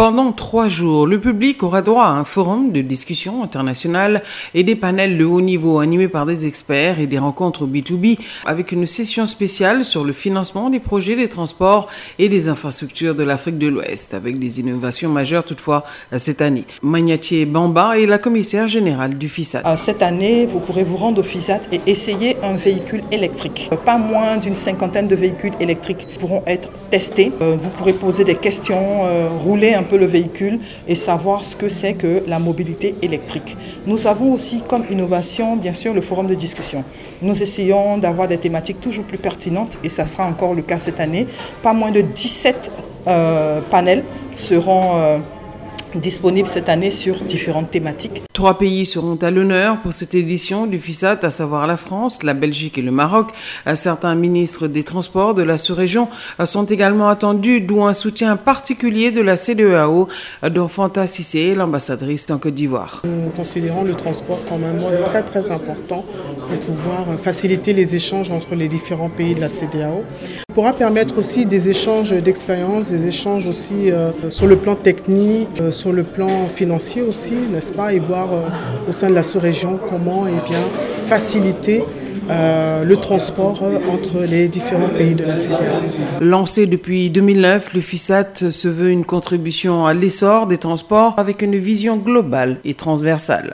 Pendant trois jours, le public aura droit à un forum de discussion internationale et des panels de haut niveau animés par des experts et des rencontres B2B avec une session spéciale sur le financement des projets des transports et des infrastructures de l'Afrique de l'Ouest avec des innovations majeures toutefois cette année. Magnatier Bamba est la commissaire générale du FISAT. Euh, cette année, vous pourrez vous rendre au FISAT et essayer un véhicule électrique. Euh, pas moins d'une cinquantaine de véhicules électriques pourront être testés. Euh, vous pourrez poser des questions, rouler un le véhicule et savoir ce que c'est que la mobilité électrique. Nous avons aussi comme innovation, bien sûr, le forum de discussion. Nous essayons d'avoir des thématiques toujours plus pertinentes et ça sera encore le cas cette année. Pas moins de 17 euh, panels seront... Euh, disponible cette année sur différentes thématiques. Trois pays seront à l'honneur pour cette édition du FISAT, à savoir la France, la Belgique et le Maroc. Certains ministres des Transports de la sous-région sont également attendus, d'où un soutien particulier de la CDEAO, dont Fanta Sissé, l'ambassadrice en Côte d'Ivoire. Nous considérons le transport comme un mode très très important pour pouvoir faciliter les échanges entre les différents pays de la CDAO. Il pourra permettre aussi des échanges d'expériences, des échanges aussi euh, sur le plan technique, euh, sur le plan financier aussi, n'est-ce pas, et voir euh, au sein de la sous-région comment eh faciliter le transport entre les différents pays de la CDA. Lancé depuis 2009, le FISAT se veut une contribution à l'essor des transports avec une vision globale et transversale.